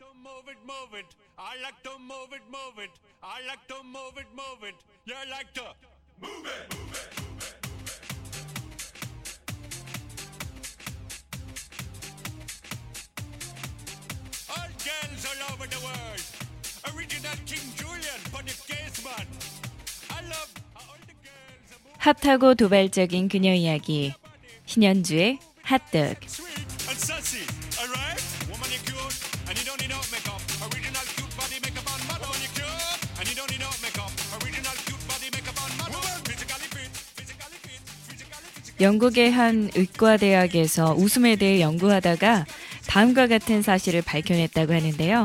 to move it, move it. I like to move it, move it. I like to move it, move it. You like to move it, move it. All girls all over the world. Original King Julian, Bonnie Gaisman. I love how all the girls 핫하고 도발적인 그녀 이야기. 신현주의 핫득. 영국의 한 의과대학에서 웃음에 대해 연구하다가 다음과 같은 사실을 밝혀냈다고 하는데요.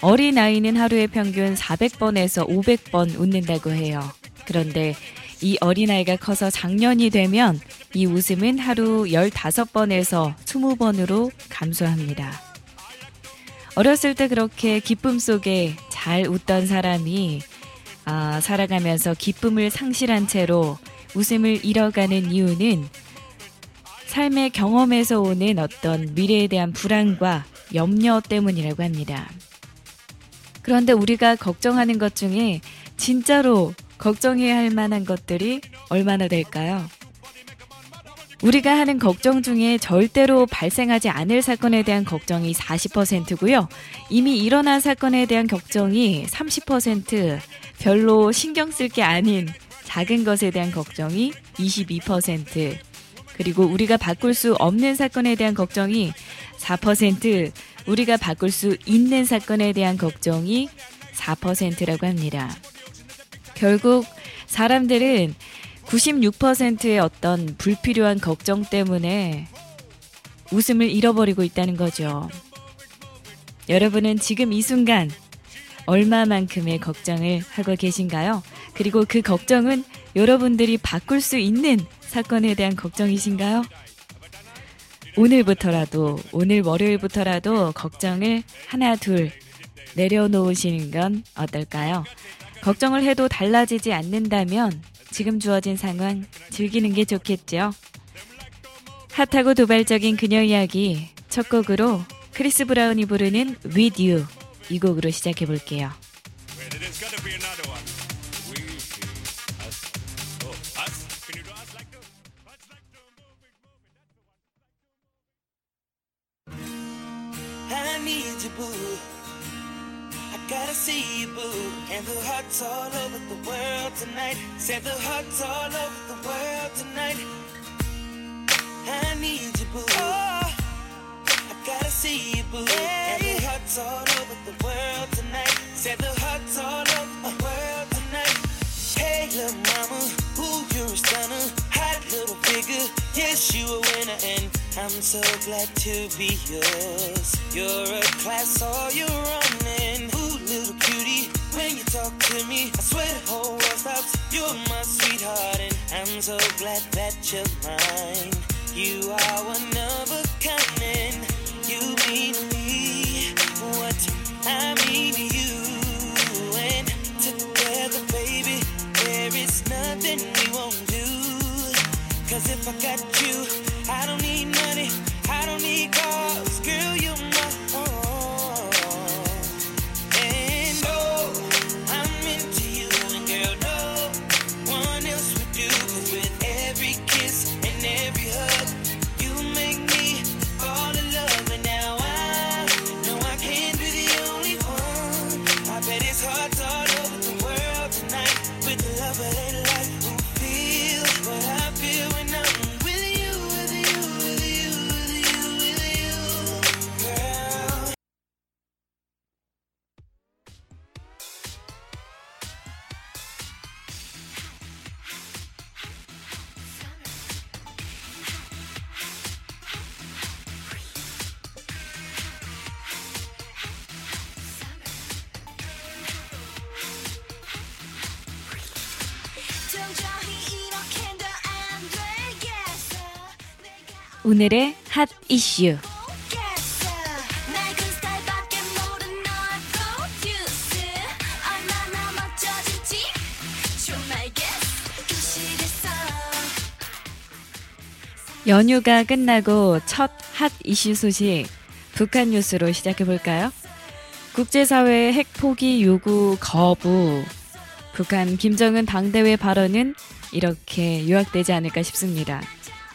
어린 아이는 하루에 평균 400번에서 500번 웃는다고 해요. 그런데 이 어린아이가 커서 장년이 되면 이 웃음은 하루 15번에서 20번으로 감소합니다. 어렸을 때 그렇게 기쁨 속에 잘 웃던 사람이 아, 살아가면서 기쁨을 상실한 채로 웃음을 잃어가는 이유는 삶의 경험에서 오는 어떤 미래에 대한 불안과 염려 때문이라고 합니다. 그런데 우리가 걱정하는 것 중에 진짜로 걱정해야 할 만한 것들이 얼마나 될까요? 우리가 하는 걱정 중에 절대로 발생하지 않을 사건에 대한 걱정이 40%고요. 이미 일어난 사건에 대한 걱정이 30%, 별로 신경 쓸 게 아닌 작은 것에 대한 걱정이 22%, 그리고 우리가 바꿀 수 없는 사건에 대한 걱정이 4%, 우리가 바꿀 수 있는 사건에 대한 걱정이 4%라고 합니다. 결국 사람들은 96%의 어떤 불필요한 걱정 때문에 웃음을 잃어버리고 있다는 거죠. 여러분은 지금 이 순간 얼마만큼의 걱정을 하고 계신가요? 그리고 그 걱정은 여러분들이 바꿀 수 있는 사건에 대한 걱정이신가요? 오늘부터라도, 오늘 월요일부터라도 걱정을 하나, 둘 내려놓으시는 건 어떨까요? 걱정을 해도 달라지지 않는다면 지금 주어진 상황 즐기는 게 좋겠죠. 핫하고 도발적인 그녀 이야기 첫 곡으로 크리스 브라운이 부르는 With You 이 곡으로 시작해 볼게요. See you, boo. And the hearts all over the world tonight. Said the hearts all over the world tonight. I need you, boo. Oh, I gotta see you, boo. And the hearts all over the world tonight. Said the hearts all over the world tonight. Hey, little mama, ooh, you're a stunner. Hot little figure, yes, you a winner, and I'm so glad to be yours. You're a class, all you're running. Ooh, talk to me, I swear the whole world stops. You're my sweetheart, and I'm so glad that you're mine. You are one of a kind, and you mean me what I mean to you. And together, baby, there is nothing we won't do. Cause if I got you, I don't need money, I don't need cars, girl, you're 말 guess 교실에서 연휴가 끝나고 첫 핫 이슈 소식 북한 뉴스로 시작해 볼까요? 국제사회의 핵 포기 요구 거부. 북한 김정은 당대회 발언은 이렇게 요약되지 않을까 싶습니다.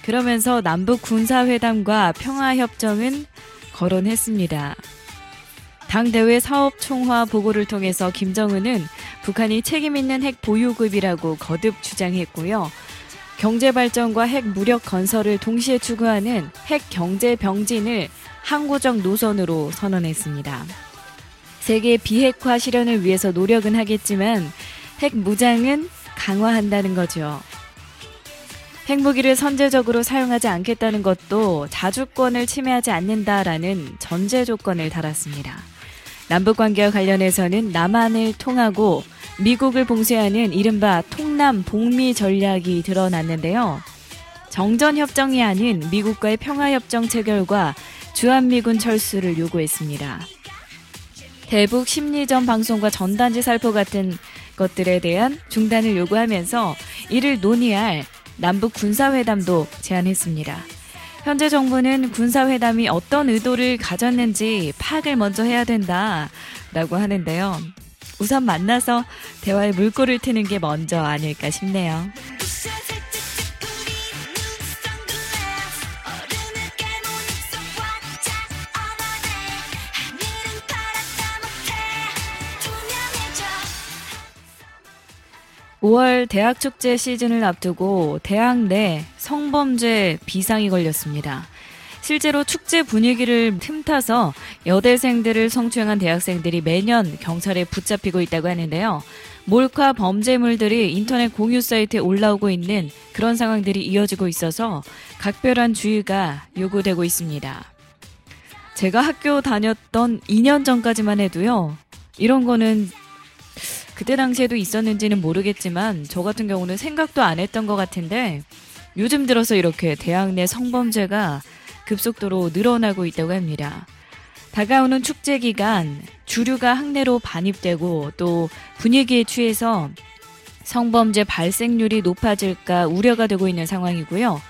그러면서 남북 군사회담과 평화협정은 거론했습니다. 당대회 사업 총화 보고를 통해서 김정은은 북한이 책임있는 핵 보유국이라고 거듭 주장했고요. 경제 발전과 핵 무력 건설을 동시에 추구하는 핵 경제 병진을 항구적 노선으로 선언했습니다. 세계 비핵화 실현을 위해서 노력은 하겠지만 핵 무장은 강화한다는 거죠. 핵무기를 선제적으로 사용하지 않겠다는 것도 자주권을 침해하지 않는다라는 전제 조건을 달았습니다. 남북 관계와 관련해서는 남한을 통하고 미국을 봉쇄하는 이른바 통남 복미 전략이 드러났는데요. 정전 협정이 아닌 미국과의 평화 협정 체결과 주한미군 철수를 요구했습니다. 대북 심리전 방송과 전단지 살포 같은 것들에 대한 중단을 요구하면서 이를 논의할 남북 군사회담도 제안했습니다. 현재 정부는 군사회담이 어떤 의도를 가졌는지 파악을 먼저 해야 된다라고 하는데요. 우선 만나서 대화에 물꼬를 트는 게 먼저 아닐까 싶네요. 5월 대학 축제 시즌을 앞두고 대학 내 성범죄 비상이 걸렸습니다. 실제로 축제 분위기를 틈타서 여대생들을 성추행한 대학생들이 매년 경찰에 붙잡히고 있다고 하는데요. 몰카 범죄물들이 인터넷 공유 사이트에 올라오고 있는 그런 상황들이 이어지고 있어서 각별한 주의가 요구되고 있습니다. 제가 학교 다녔던 2년 전까지만 해도요. 이런 거는 그때 당시에도 있었는지는 모르겠지만 저 같은 경우는 생각도 안 했던 것 같은데 요즘 들어서 이렇게 대학 내 성범죄가 급속도로 늘어나고 있다고 합니다. 다가오는 축제 기간 주류가 학내로 반입되고 또 분위기에 취해서 성범죄 발생률이 높아질까 우려가 되고 있는 상황이고요.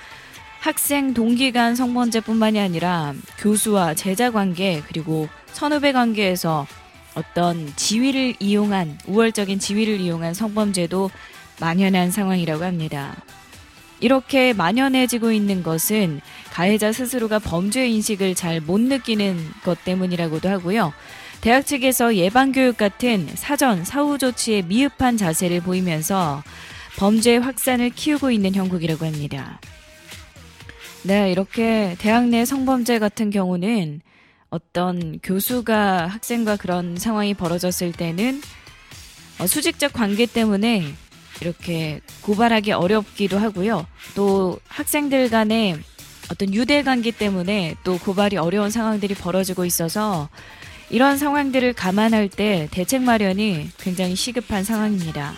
학생 동기 간 성범죄뿐만이 아니라 교수와 제자 관계 그리고 선후배 관계에서 어떤 지위를 이용한 우월적인 지위를 이용한 성범죄도 만연한 상황이라고 합니다. 이렇게 만연해지고 있는 것은 가해자 스스로가 범죄 인식을 잘 못 느끼는 것 때문이라고도 하고요. 대학 측에서 예방교육 같은 사전 사후 조치에 미흡한 자세를 보이면서 범죄 확산을 키우고 있는 형국이라고 합니다. 네, 이렇게 대학 내 성범죄 같은 경우는 어떤 교수가 학생과 그런 상황이 벌어졌을 때는 어, 수직적 관계 때문에 이렇게 고발하기 어렵기도 하고요. 또 학생들 간의 어떤 유대 관계 때문에 또 고발이 어려운 상황들이 벌어지고 있어서 이런 상황들을 감안할 때 대책 마련이 굉장히 시급한 상황입니다.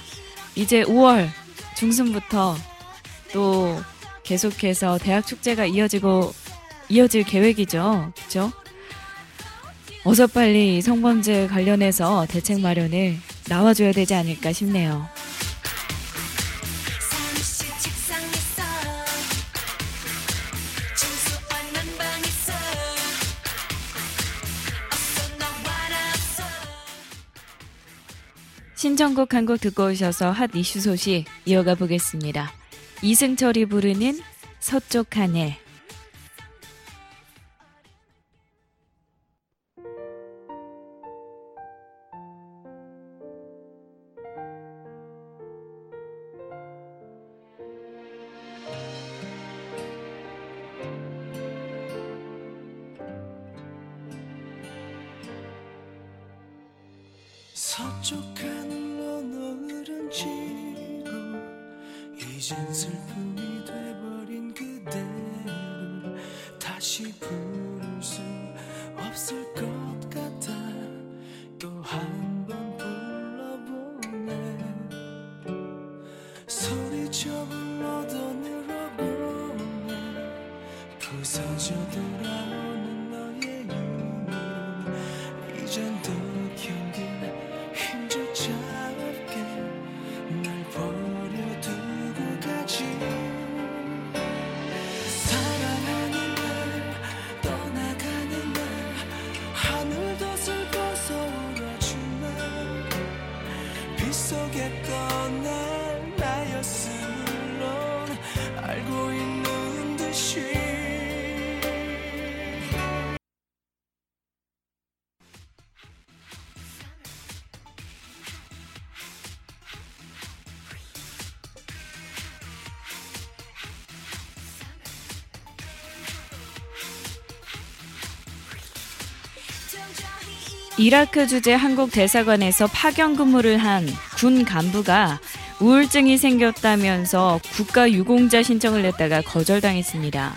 이제 5월 중순부터 또 계속해서 대학 축제가 이어지고 이어질 계획이죠. 그죠? 어서 빨리 이 성범죄 관련해서 대책 마련을 나와줘야 되지 않을까 싶네요. 신청곡 한 곡 듣고 오셔서 핫 이슈 소식 이어가 보겠습니다. 이승철이 부르는 서쪽 하늘. 부서져 돌아 이라크 주재 한국 대사관에서 파견 근무를 한 군 간부가 우울증이 생겼다면서 국가 유공자 신청을 냈다가 거절당했습니다.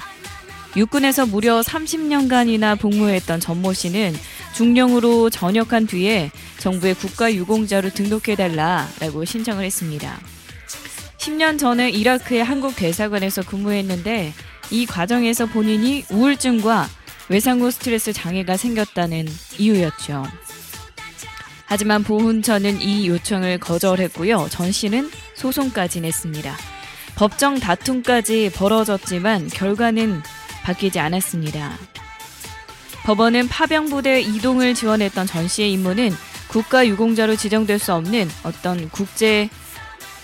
육군에서 무려 30년간이나 복무했던 전모 씨는 중령으로 전역한 뒤에 정부의 국가 유공자로 등록해달라라고 신청을 했습니다. 10년 전에 이라크의 한국 대사관에서 근무했는데 이 과정에서 본인이 우울증과 외상후 스트레스 장애가 생겼다는 이유였죠. 하지만 보훈처는 이 요청을 거절했고요. 전 씨는 소송까지 냈습니다. 법정 다툼까지 벌어졌지만 결과는 바뀌지 않았습니다. 법원은 파병부대 이동을 지원했던 전 씨의 임무는 국가 유공자로 지정될 수 없는 어떤 국제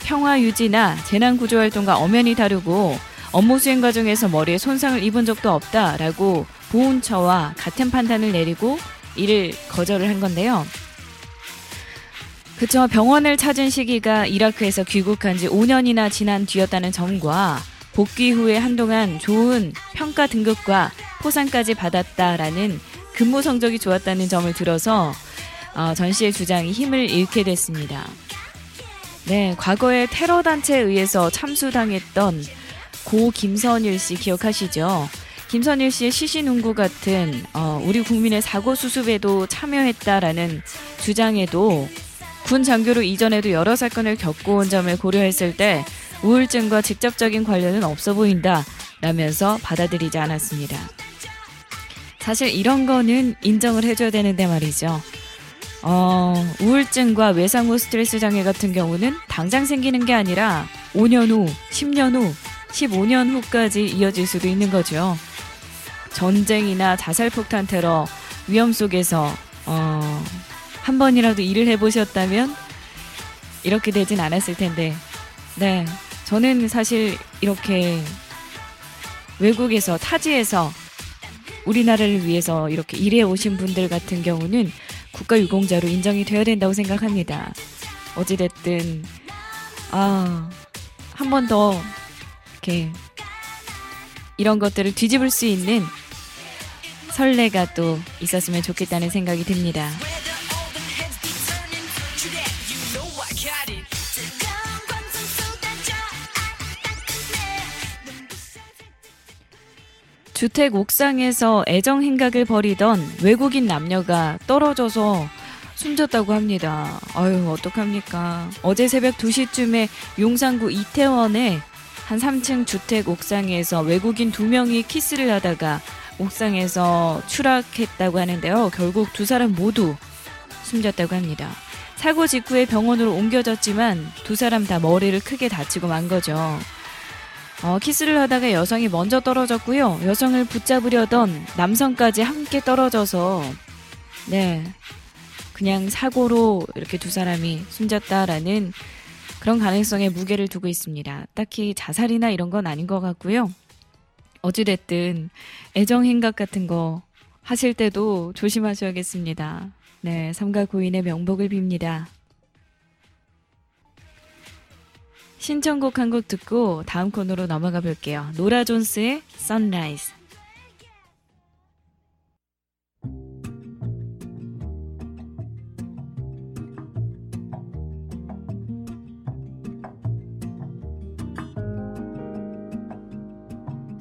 평화 유지나 재난 구조 활동과 엄연히 다르고 업무 수행 과정에서 머리에 손상을 입은 적도 없다라고 보훈처와 같은 판단을 내리고 이를 거절을 한 건데요. 그쵸. 병원을 찾은 시기가 이라크에서 귀국한 지 5년이나 지난 뒤였다는 점과 복귀 후에 한동안 좋은 평가 등급과 포상까지 받았다라는 근무 성적이 좋았다는 점을 들어서 어, 전 씨의 주장이 힘을 잃게 됐습니다. 네, 과거에 테러 단체에 의해서 참수당했던 고 김선일 씨 기억하시죠? 김선일 씨의 시신운구 같은 어, 우리 국민의 사고 수습에도 참여했다라는 주장에도 군 장교로 이전에도 여러 사건을 겪어온 점을 고려했을 때 우울증과 직접적인 관련은 없어 보인다 라면서 받아들이지 않았습니다. 사실 이런 거는 인정을 해줘야 되는데 말이죠. 어, 우울증과 외상후 스트레스 장애 같은 경우는 당장 생기는 게 아니라 5년 후, 10년 후, 15년 후까지 이어질 수도 있는 거죠. 전쟁이나 자살폭탄 테러 위험 속에서 어, 한 번이라도 일을 해보셨다면 이렇게 되진 않았을 텐데, 네. 저는 사실 이렇게 외국에서 타지에서 우리나라를 위해서 이렇게 일해 오신 분들 같은 경우는 국가유공자로 인정이 되어야 된다고 생각합니다. 어찌됐든, 아, 한 번 더 이렇게 이런 것들을 뒤집을 수 있는 설레가 또 있었으면 좋겠다는 생각이 듭니다. 주택 옥상에서 애정 행각을 벌이던 외국인 남녀가 떨어져서 숨졌다고 합니다. 아유, 어떡합니까. 어제 새벽 2시쯤에 용산구 이태원의 한 3층 주택 옥상에서 외국인 두 명이 키스를 하다가 옥상에서 추락했다고 하는데요. 결국 두 사람 모두 숨졌다고 합니다. 사고 직후에 병원으로 옮겨졌지만 두 사람 다 머리를 크게 다치고 만 거죠. 어, 키스를 하다가 여성이 먼저 떨어졌고요. 여성을 붙잡으려던 남성까지 함께 떨어져서 네 그냥 사고로 이렇게 두 사람이 숨졌다라는 그런 가능성에 무게를 두고 있습니다. 딱히 자살이나 이런 건 아닌 것 같고요. 어찌됐든 애정 행각 같은 거 하실 때도 조심하셔야겠습니다. 네, 삼가 고인의 명복을 빕니다. 신청곡 한 곡 듣고 다음 코너로 넘어가 볼게요. 노라 존스의 Sunrise.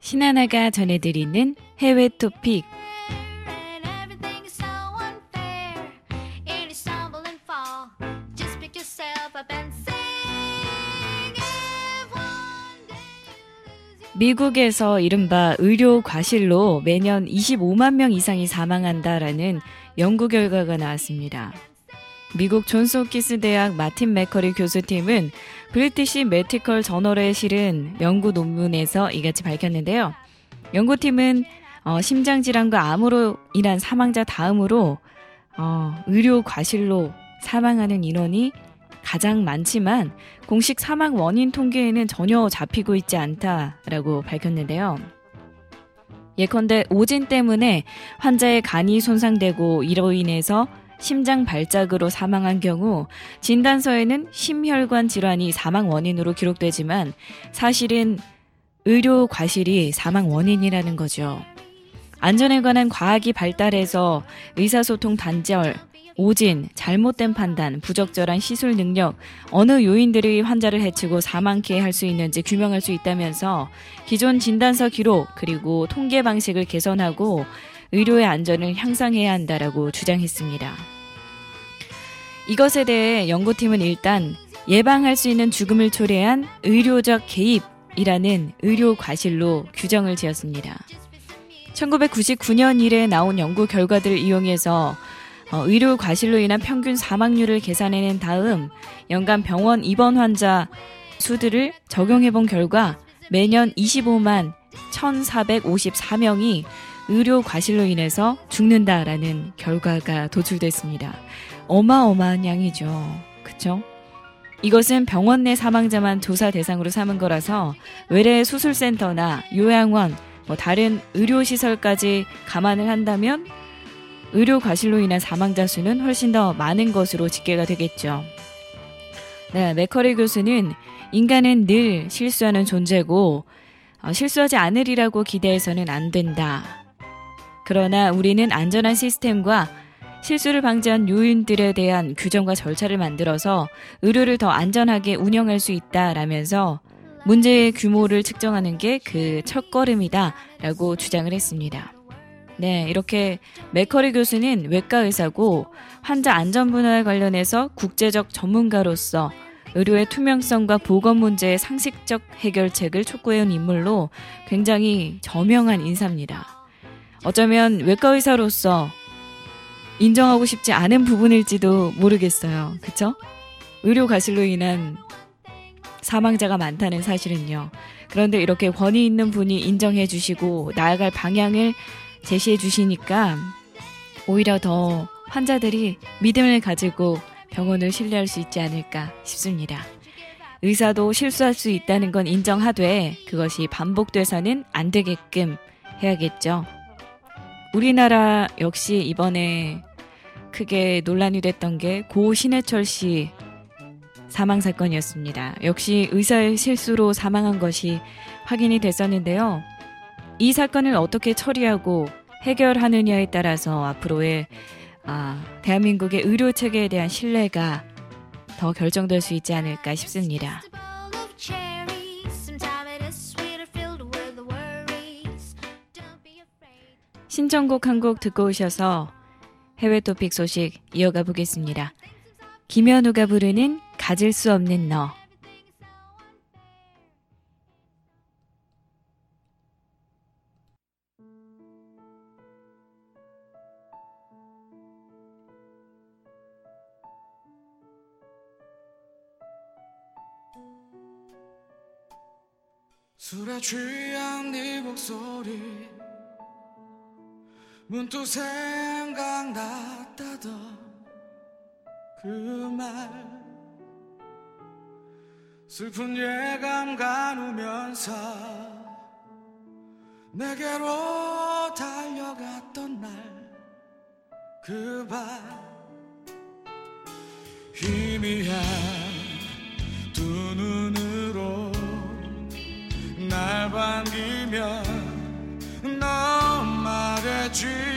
신하나가 전해드리는 해외 토픽. 미국에서 이른바 의료 과실로 매년 25만 명 이상이 사망한다라는 연구 결과가 나왔습니다. 미국 존스 홉키스 대학 마틴 맥커리 교수팀은 브리티시 메디컬 저널에 실은 연구 논문에서 이같이 밝혔는데요. 연구팀은 어, 심장질환과 암으로 인한 사망자 다음으로 어, 의료 과실로 사망하는 인원이 가장 많지만 공식 사망 원인 통계에는 전혀 잡히고 있지 않다라고 밝혔는데요. 예컨대 오진 때문에 환자의 간이 손상되고 이로 인해서 심장 발작으로 사망한 경우 진단서에는 심혈관 질환이 사망 원인으로 기록되지만 사실은 의료 과실이 사망 원인이라는 거죠. 안전에 관한 과학이 발달해서 의사소통 단절, 오진, 잘못된 판단, 부적절한 시술 능력, 어느 요인들이 환자를 해치고 사망케 할 수 있는지 규명할 수 있다면서 기존 진단서 기록, 그리고 통계 방식을 개선하고 의료의 안전을 향상해야 한다라고 주장했습니다. 이것에 대해 연구팀은 일단 예방할 수 있는 죽음을 초래한 의료적 개입이라는 의료 과실로 규정을 지었습니다. 1999년 이래 나온 연구 결과들을 이용해서 어, 의료 과실로 인한 평균 사망률을 계산해낸 다음 연간 병원 입원 환자 수들을 적용해 본 결과 매년 25만 1,454명이 의료 과실로 인해서 죽는다라는 결과가 도출됐습니다. 어마어마한 양이죠. 그쵸? 이것은 병원 내 사망자만 조사 대상으로 삼은 거라서 외래 수술센터나 요양원, 뭐 다른 의료시설까지 감안을 한다면 의료 과실로 인한 사망자 수는 훨씬 더 많은 것으로 집계가 되겠죠. 네, 맥커리 교수는 인간은 늘 실수하는 존재고 어, 실수하지 않으리라고 기대해서는 안 된다. 그러나 우리는 안전한 시스템과 실수를 방지한 요인들에 대한 규정과 절차를 만들어서 의료를 더 안전하게 운영할 수 있다라면서 문제의 규모를 측정하는 게 그 첫걸음이다라고 주장을 했습니다. 네, 이렇게 맥커리 교수는 외과 의사고 환자 안전 분야에 관련해서 국제적 전문가로서 의료의 투명성과 보건 문제의 상식적 해결책을 촉구해온 인물로 굉장히 저명한 인사입니다. 어쩌면 외과 의사로서 인정하고 싶지 않은 부분일지도 모르겠어요. 그쵸? 의료 과실로 인한 사망자가 많다는 사실은요. 그런데 이렇게 권위 있는 분이 인정해 주시고 나아갈 방향을 제시해 주시니까 오히려 더 환자들이 믿음을 가지고 병원을 신뢰할 수 있지 않을까 싶습니다. 의사도 실수할 수 있다는 건 인정하되 그것이 반복돼서는 안 되게끔 해야겠죠. 우리나라 역시 이번에 크게 논란이 됐던 게 고 신해철 씨 사망 사건이었습니다. 역시 의사의 실수로 사망한 것이 확인이 됐었는데요. 이 사건을 어떻게 처리하고 해결하느냐에 따라서 앞으로의 아, 대한민국의 의료 체계에 대한 신뢰가 더 결정될 수 있지 않을까 싶습니다. 신청곡 한 곡 듣고 오셔서 해외 토픽 소식 이어가 보겠습니다. 김현우가 부르는 가질 수 없는 너. 술에 취한 네 목소리 문득 생각났다던 그 말. 슬픈 예감 가누면서 내게로 달려갔던 날 그 밤 희미한 말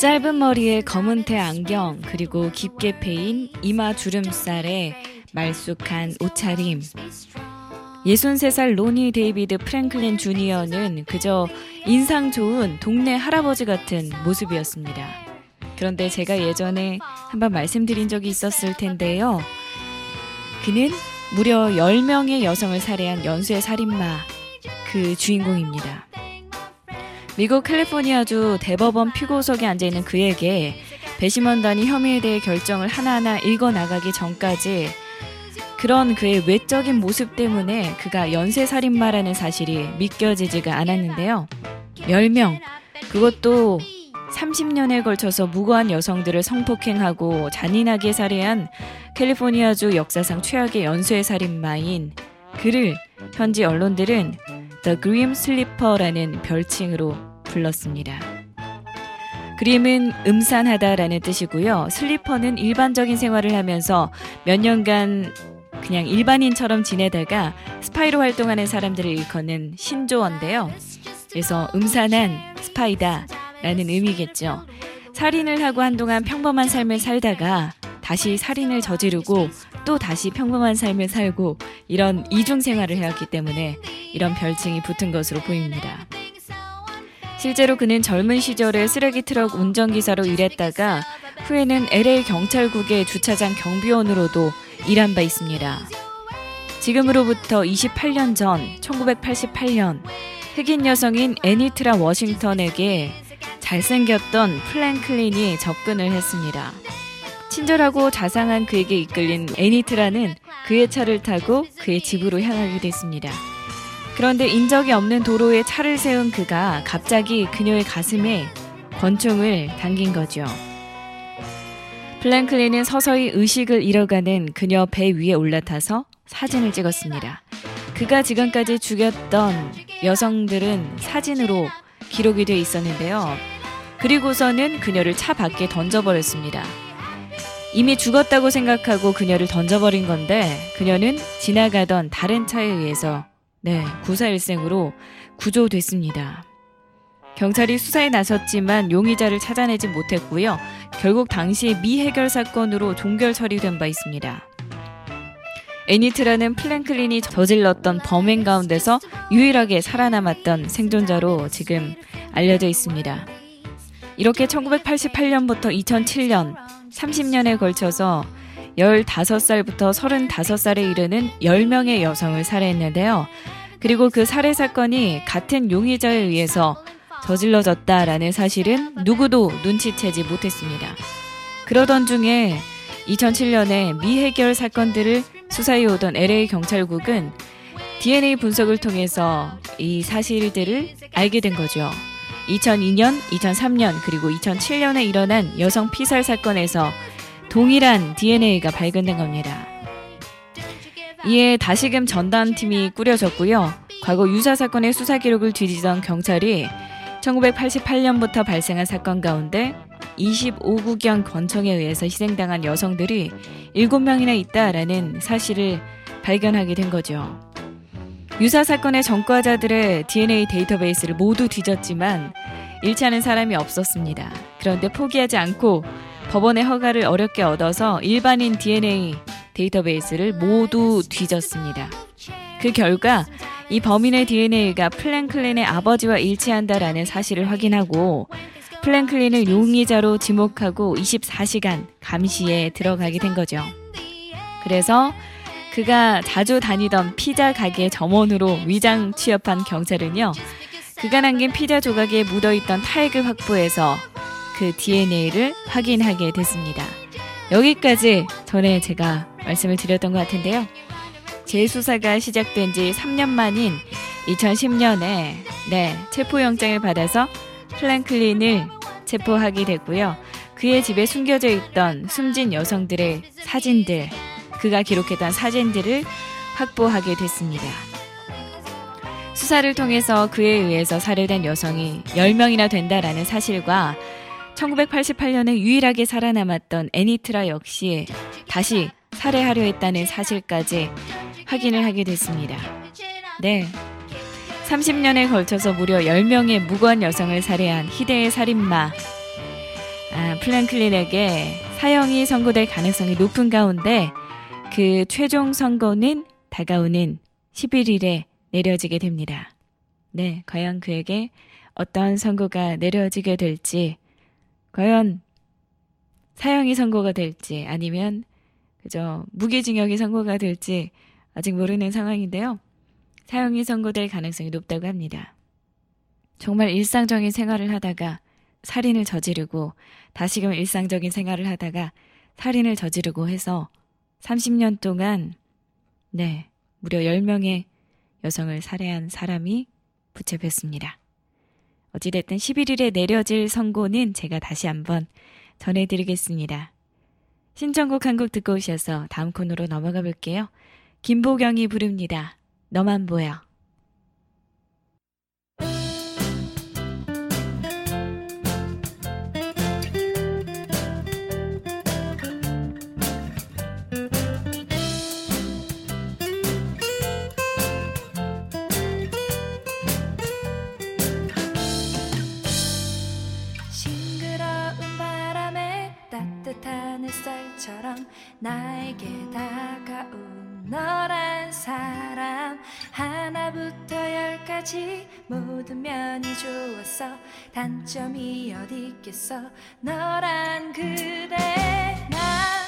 짧은 머리에 검은테 안경 그리고 깊게 패인 이마 주름살에 말쑥한 옷차림 63살 로니 데이비드 프랭클린 주니어는 그저 인상 좋은 동네 할아버지 같은 모습이었습니다. 그런데 제가 예전에 한번 말씀드린 적이 있었을 텐데요. 그는 무려 10명의 여성을 살해한 연쇄 살인마 그 주인공입니다. 미국 캘리포니아주 대법원 피고석에 앉아 있는 그에게 배심원단이 혐의에 대해 결정을 하나하나 읽어 나가기 전까지 그런 그의 외적인 모습 때문에 그가 연쇄 살인마라는 사실이 믿겨지지가 않았는데요. 10명, 그것도 30년에 걸쳐서 무고한 여성들을 성폭행하고 잔인하게 살해한 캘리포니아주 역사상 최악의 연쇄 살인마인 그를 현지 언론들은 The Grim Sleeper라는 별칭으로 불렀습니다. grim은 음산하다라는 뜻이고요. sleeper는 일반적인 생활을 하면서 몇 년간 그냥 일반인처럼 지내다가 스파이로 활동하는 사람들을 일컫는 신조어인데요. 그래서 음산한 스파이다라는 의미겠죠. 살인을 하고 한동안 평범한 삶을 살다가 다시 살인을 저지르고 또 다시 평범한 삶을 살고 이런 이중 생활을 해왔기 때문에 이런 별칭이 붙은 것으로 보입니다. 실제로 그는 젊은 시절에 쓰레기 트럭 운전기사로 일했다가 후에는 LA 경찰국의 주차장 경비원으로도 일한 바 있습니다. 지금으로부터 28년 전 1988년 흑인 여성인 애니트라 워싱턴에게 잘생겼던 프랭클린이 접근을 했습니다. 친절하고 자상한 그에게 이끌린 애니트라는 그의 차를 타고 그의 집으로 향하게 됐습니다. 그런데 인적이 없는 도로에 차를 세운 그가 갑자기 그녀의 가슴에 권총을 당긴 거죠. 프랭클린은 서서히 의식을 잃어가는 그녀 배 위에 올라타서 사진을 찍었습니다. 그가 지금까지 죽였던 여성들은 사진으로 기록이 돼 있었는데요. 그리고서는 그녀를 차 밖에 던져버렸습니다. 이미 죽었다고 생각하고 그녀를 던져버린 건데 그녀는 지나가던 다른 차에 의해서 네, 구사일생으로 구조됐습니다. 경찰이 수사에 나섰지만 용의자를 찾아내지 못했고요. 결국 당시 미해결 사건으로 종결 처리된 바 있습니다. 애니트라는 플랭클린이 저질렀던 범행 가운데서 유일하게 살아남았던 생존자로 지금 알려져 있습니다. 이렇게 1988년부터 2007년 30년에 걸쳐서 15살부터 35살에 이르는 10명의 여성을 살해했는데요. 그리고 그 살해 사건이 같은 용의자에 의해서 저질러졌다라는 사실은 누구도 눈치채지 못했습니다. 그러던 중에 2007년에 미해결 사건들을 수사해 오던 LA 경찰국은 DNA 분석을 통해서 이 사실들을 알게 된 거죠. 2002년, 2003년, 그리고 2007년에 일어난 여성 피살 사건에서 동일한 DNA가 발견된 겁니다. 이에 다시금 전담팀이 꾸려졌고요. 과거 유사 사건의 수사 기록을 뒤지던 경찰이 1988년부터 발생한 사건 가운데 25구경 권총에 의해서 희생당한 여성들이 7명이나 있다라는 사실을 발견하게 된 거죠. 유사 사건의 전과자들의 DNA 데이터베이스를 모두 뒤졌지만 일치하는 사람이 없었습니다. 그런데 포기하지 않고 법원의 허가를 어렵게 얻어서 일반인 DNA 데이터베이스를 모두 뒤졌습니다. 그 결과 이 범인의 DNA가 프랭클린의 아버지와 일치한다라는 사실을 확인하고 프랭클린을 용의자로 지목하고 24시간 감시에 들어가게 된 거죠. 그래서 그가 자주 다니던 피자 가게 점원으로 위장 취업한 경찰은요. 그가 남긴 피자 조각에 묻어있던 타액을 확보해서 그 DNA를 확인하게 됐습니다. 여기까지 전에 제가 말씀을 드렸던 것 같은데요. 재수사가 시작된 지 3년 만인 2010년에 네, 체포영장을 받아서 플랭클린을 체포하게 됐고요. 그의 집에 숨겨져 있던 숨진 여성들의 사진들, 그가 기록했던 사진들을 확보하게 됐습니다. 수사를 통해서 그에 의해서 살해된 여성이 10명이나 된다라는 사실과 1988년에 유일하게 살아남았던 애니트라 역시 다시 살해하려 했다는 사실까지 확인을 하게 됐습니다. 네. 30년에 걸쳐서 무려 10명의 무고한 여성을 살해한 희대의 살인마 아, 플랭클린에게 사형이 선고될 가능성이 높은 가운데 그 최종 선고는 다가오는 11일에 내려지게 됩니다. 네, 과연 그에게 어떤 선고가 내려지게 될지, 과연 사형이 선고가 될지, 아니면 그저 무기징역이 선고가 될지 아직 모르는 상황인데요. 사형이 선고될 가능성이 높다고 합니다. 정말 일상적인 생활을 하다가 살인을 저지르고 다시금 일상적인 생활을 하다가 살인을 저지르고 해서 30년 동안 네, 무려 10명의 여성을 살해한 사람이 붙잡혔습니다. 어찌됐든 11일에 내려질 선고는 제가 다시 한번 전해드리겠습니다. 신청곡 한 곡 듣고 오셔서 다음 코너로 넘어가 볼게요. 김보경이 부릅니다. 너만 보여. 나에게 다가온 너란 사람. 하나부터 열까지 모든 면이 좋았어. 단점이 어디 있겠어? 너란 그대 난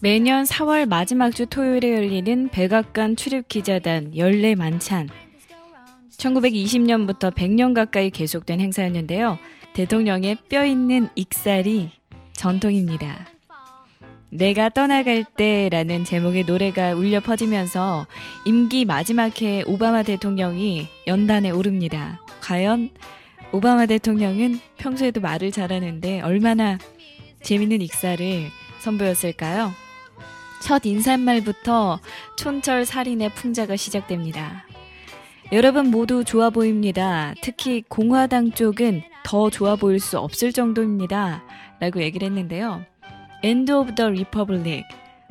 매년 4월 마지막 주 토요일에 열리는 백악관 출입 기자단 연례 만찬. 1920년부터 100년 가까이 계속된 행사였는데요. 대통령의 뼈 있는 익살이 전통입니다. 내가 떠나갈 때라는 제목의 노래가 울려 퍼지면서 임기 마지막 해에 오바마 대통령이 연단에 오릅니다. 과연 오바마 대통령은 평소에도 말을 잘하는데 얼마나 재밌는 익살을 선보였을까요? 첫 인사말부터 촌철 살인의 풍자가 시작됩니다. 여러분 모두 좋아 보입니다. 특히 공화당 쪽은 더 좋아 보일 수 없을 정도입니다. 라고 얘기를 했는데요. End of the Republic.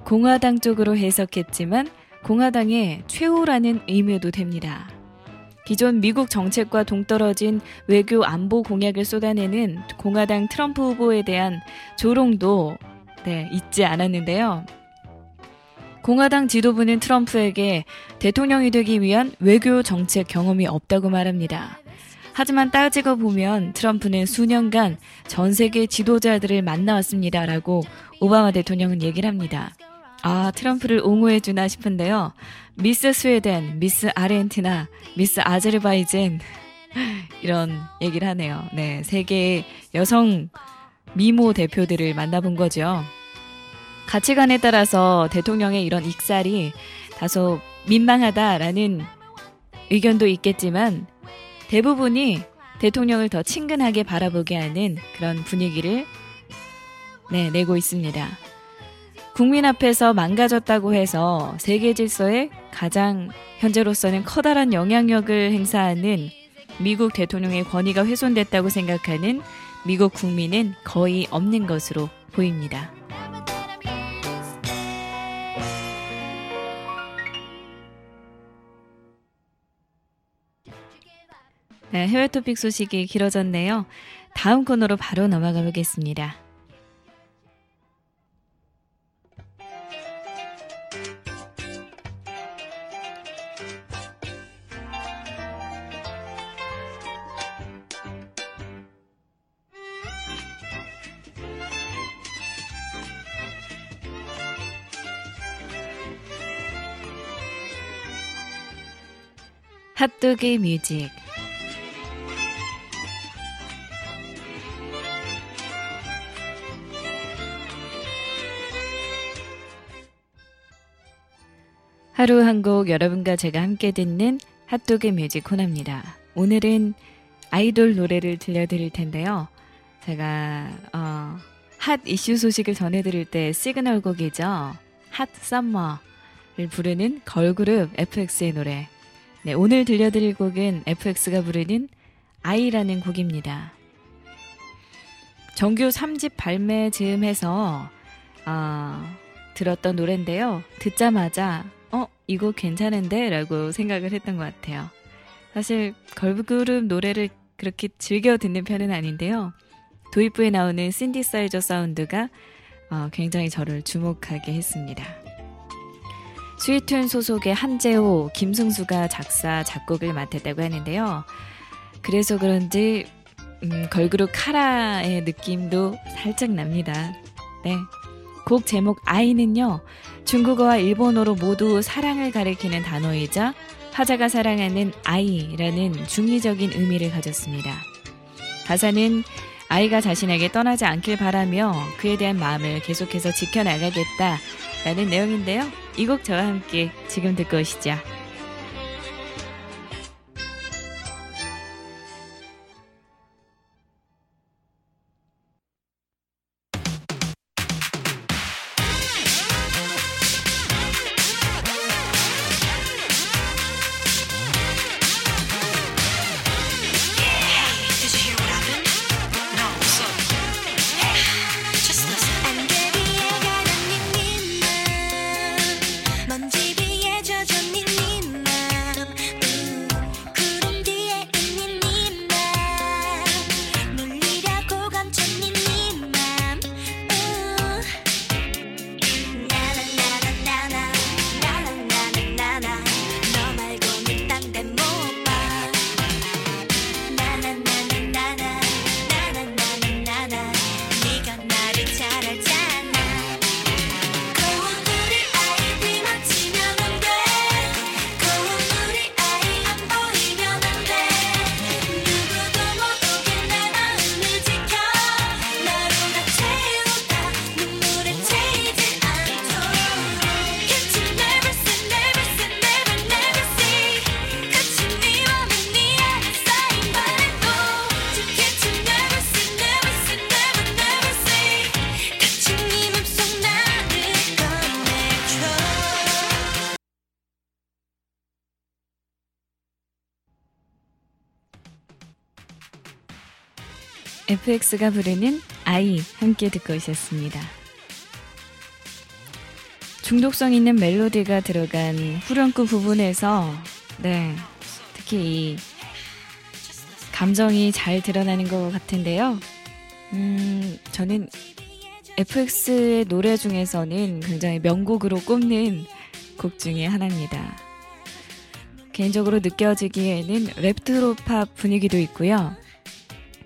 공화당 쪽으로 해석했지만 공화당의 최후라는 의미도 됩니다. 기존 미국 정책과 동떨어진 외교 안보 공약을 쏟아내는 공화당 트럼프 후보에 대한 조롱도 네, 잊지 않았는데요. 공화당 지도부는 트럼프에게 대통령이 되기 위한 외교 정책 경험이 없다고 말합니다. 하지만 따지고 보면 트럼프는 수년간 전 세계 지도자들을 만나왔습니다라고 오바마 대통령은 얘기를 합니다. 아, 트럼프를 옹호해주나 싶은데요. 미스 스웨덴, 미스 아르헨티나, 미스 아제르바이젠 이런 얘기를 하네요. 네, 세계의 여성 미모 대표들을 만나본 거죠. 가치관에 따라서 대통령의 이런 익살이 다소 민망하다라는 의견도 있겠지만 대부분이 대통령을 더 친근하게 바라보게 하는 그런 분위기를 네, 내고 있습니다. 국민 앞에서 망가졌다고 해서 세계 질서에 가장 현재로서는 커다란 영향력을 행사하는 미국 대통령의 권위가 훼손됐다고 생각하는 미국 국민은 거의 없는 것으로 보입니다. 네, 해외 토픽 소식이 길어졌네요. 다음 코너로 바로 넘어가 보겠습니다. 핫도그 뮤직 하루 한 곡 여러분과 제가 함께 듣는 핫도그 뮤직 코너입니다. 오늘은 아이돌 노래를 들려드릴 텐데요. 제가 어, 핫 이슈 소식을 전해드릴 때 시그널 곡이죠. 핫 썸머를 부르는 걸그룹 FX의 노래. 네, 오늘 들려드릴 곡은 FX가 부르는 아이라는 곡입니다. 정규 3집 발매 즈음해서 어, 들었던 노래인데요. 듣자마자 어, 이거 괜찮은데? 라고 생각을 했던 것 같아요. 사실 걸그룹 노래를 그렇게 즐겨 듣는 편은 아닌데요. 도입부에 나오는 신디사이저 사운드가 어, 굉장히 저를 주목하게 했습니다. 스위트운 소속의 한재호, 김승수가 작사, 작곡을 맡았다고 하는데요. 그래서 그런지 음, 걸그룹 카라의 느낌도 살짝 납니다. 네. 곡 제목 아이는요. 중국어와 일본어로 모두 사랑을 가리키는 단어이자 화자가 사랑하는 아이라는 중의적인 의미를 가졌습니다. 가사는 아이가 자신에게 떠나지 않길 바라며 그에 대한 마음을 계속해서 지켜나가겠다 라는 내용인데요. 이 곡 저와 함께 지금 듣고 오시죠. FX가 부르는 아이 함께 듣고 오셨습니다. 중독성 있는 멜로디가 들어간 후렴구 부분에서 네 특히 이 감정이 잘 드러나는 것 같은데요. 음 저는 FX의 노래 중에서는 굉장히 명곡으로 꼽는 곡 중에 하나입니다. 개인적으로 느껴지기에는 랩트로팝 분위기도 있고요.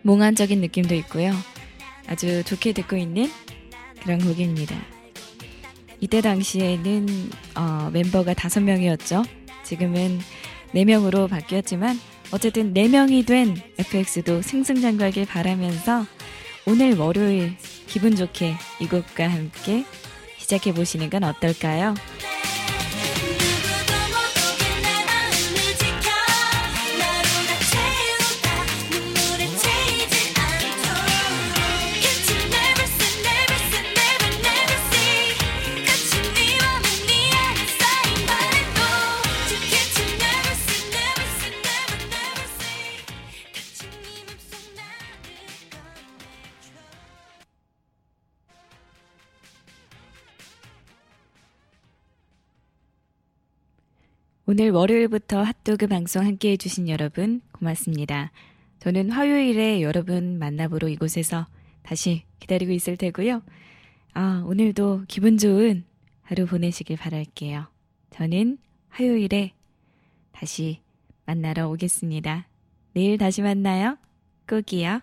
몽환적인 느낌도 있고요. 아주 좋게 듣고 있는 그런 곡입니다. 이때 당시에는 어, 멤버가 다섯 명이었죠. 지금은 네 명으로 바뀌었지만 어쨌든 네 명이 된 FX도 승승장구하길 바라면서 오늘 월요일 기분 좋게 이 곡과 함께 시작해 보시는 건 어떨까요? 오늘 월요일부터 핫도그 방송 함께 해주신 여러분 고맙습니다. 저는 화요일에 여러분 만나보러 이곳에서 다시 기다리고 있을 테고요. 아, 오늘도 기분 좋은 하루 보내시길 바랄게요. 저는 화요일에 다시 만나러 오겠습니다. 내일 다시 만나요. 꼭이요.